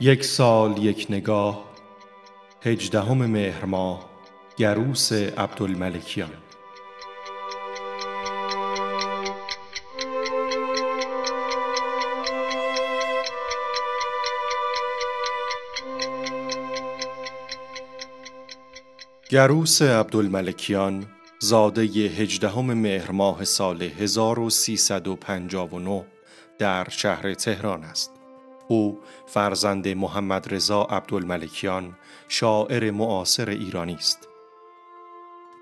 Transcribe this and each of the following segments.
یک سال یک نگاه هجدهم مهر ماه گروس عبدالملکیان گروس عبدالملکیان زاده هجدهم مهر ماه سال 1359 در شهر تهران است. او فرزند محمد رضا عبدالملکیان شاعر معاصر ایرانی است.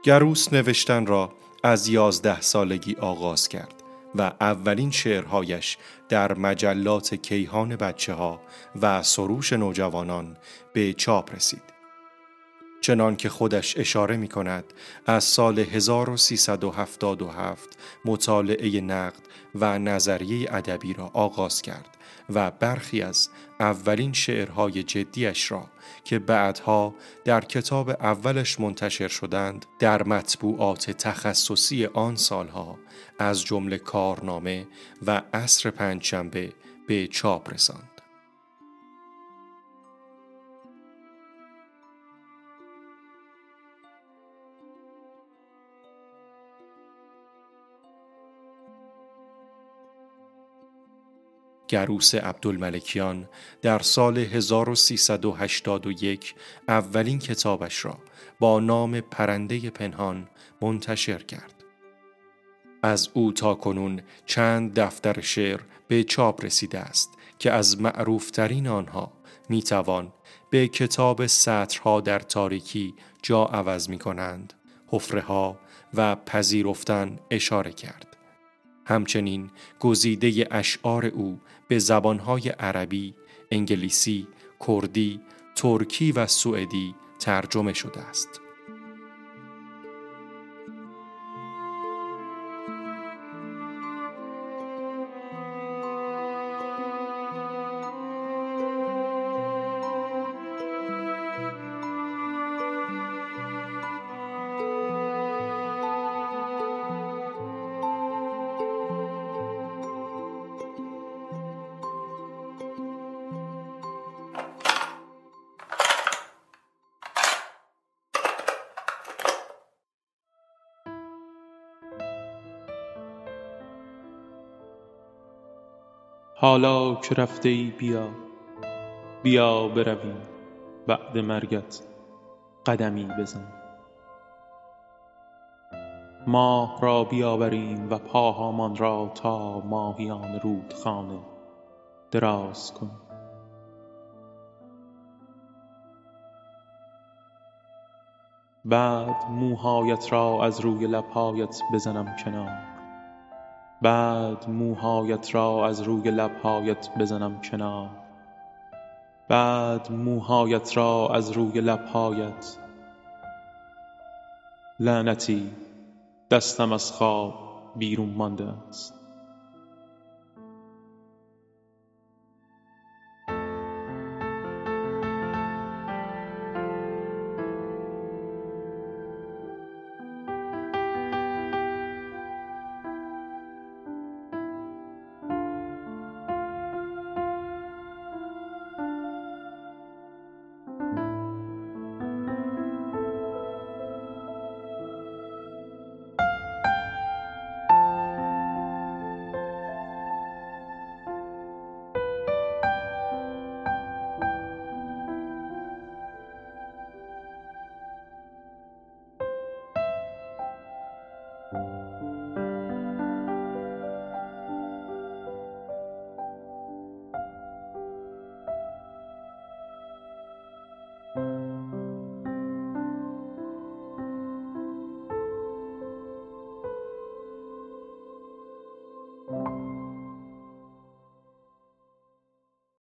گروس نوشتن را از یازده سالگی آغاز کرد و اولین شعرهایش در مجلات کیهان بچه ها و سروش نوجوانان به چاپ رسید. چنان که خودش اشاره می کند از سال 1377 مطالعه نقد و نظریه ادبی را آغاز کرد و برخی از اولین شعرهای جدیش را که بعدها در کتاب اولش منتشر شدند در مطبوعات تخصصی آن سالها از جمله کارنامه و عصر پنجشنبه به چاپ رساند. گروس عبدالملکیان در سال 1381 اولین کتابش را با نام پرنده پنهان منتشر کرد. از او تا کنون چند دفتر شعر به چاپ رسیده است که از معروفترین آنها می توان به کتاب سطرها در تاریکی جا عوض می کنند، حفره ها و پذیرفتن اشاره کرد. همچنین گزیده اشعار او به زبانهای عربی، انگلیسی، کردی، ترکی و سوئدی ترجمه شده است. حالا که رفته ای بیا بیا برویم بعد مرگت قدمی بزن. ماه را بیاوریم و پاهامان را تا ماهیان رودخانه دراز کنیم بعد موهایت را از روی لبهایت بزنم کنار. بعد موهایت را از روی لبهایت بزنم کنار. بعد موهایت را از روی لبهایت. لعنتی دستم از خواب بیرون مانده است.